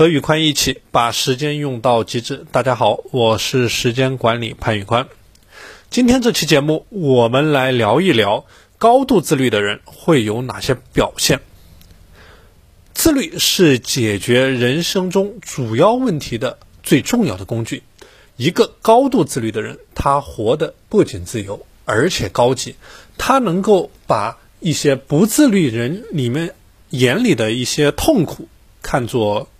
和宇宽一起把时间用到极致。大家好，我是时间管理潘宇宽。今天这期节目，我们来聊一聊高度自律的人会有哪些表现。自律是解决人生中主要问题的最重要的工具。一个高度自律的人，他活得不仅自由，而且高级。他能够把一些不自律人里面眼里的一些痛苦看作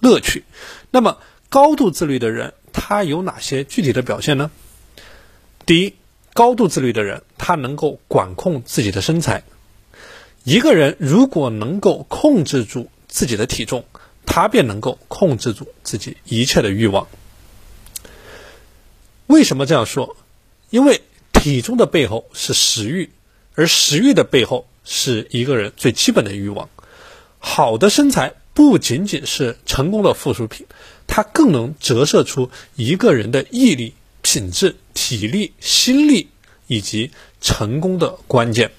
乐趣。那么，高度自律的人，他有哪些具体的表现呢？第一，高度自律的人，他能够管控自己的身材。一个人如果能够控制住自己的体重，他便能够控制住自己一切的欲望。为什么这样说？因为体重的背后是食欲，而食欲的背后是一个人最基本的欲望。好的身材不仅仅是成功的附属品，它更能折射出一个人的毅力、品质、体力、心力以及成功的关键。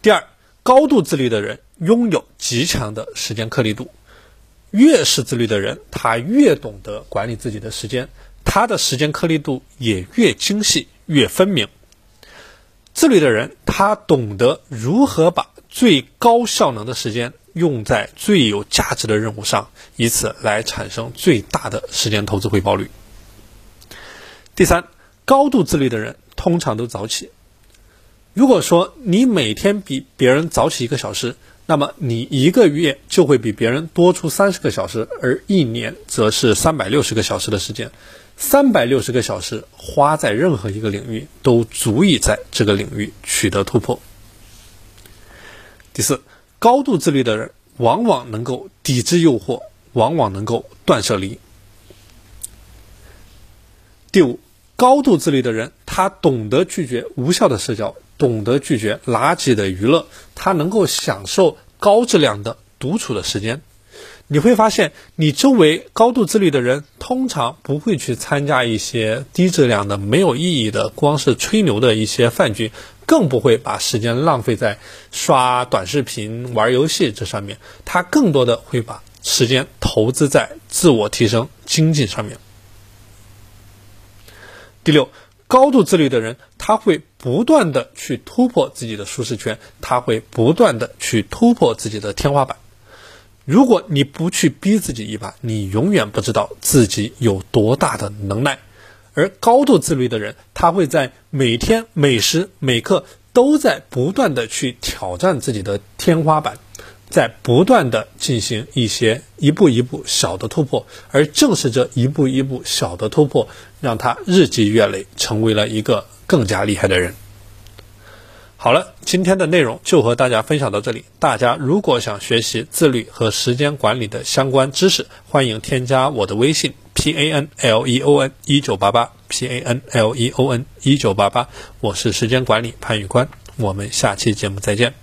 第二，高度自律的人拥有极强的时间颗粒度。越是自律的人，他越懂得管理自己的时间，他的时间颗粒度也越精细、越分明。自律的人，他懂得如何把最高效能的时间用在最有价值的任务上，以此来产生最大的时间投资回报率。第三，高度自律的人通常都早起。如果说你每天比别人早起一个小时，那么你一个月就会比别人多出三十个小时，而一年则是三百六十个小时的时间。三百六十个小时花在任何一个领域，都足以在这个领域取得突破。第四，高度自律的人往往能够抵制诱惑，往往能够断舍离。第五，高度自律的人，他懂得拒绝无效的社交。懂得拒绝垃圾的娱乐，他能够享受高质量的独处的时间。你会发现，你周围高度自律的人，通常不会去参加一些低质量的、没有意义的、光是吹牛的一些饭局，更不会把时间浪费在刷短视频、玩游戏这上面。他更多的会把时间投资在自我提升、经济上面。第六。高度自律的人，他会不断的去突破自己的舒适圈，他会不断的去突破自己的天花板。如果你不去逼自己一把，你永远不知道自己有多大的能耐。而高度自律的人，他会在每天每时每刻都在不断的去挑战自己的天花板。在不断的进行一些一步一步小的突破，而正是这一步一步小的突破，让他日积月累，成为了一个更加厉害的人。好了，今天的内容就和大家分享到这里。大家如果想学习自律和时间管理的相关知识，欢迎添加我的微信 p a n l e o n 一九八八 p a n l e o n 一九八八，我是时间管理潘宇宽，我们下期节目再见。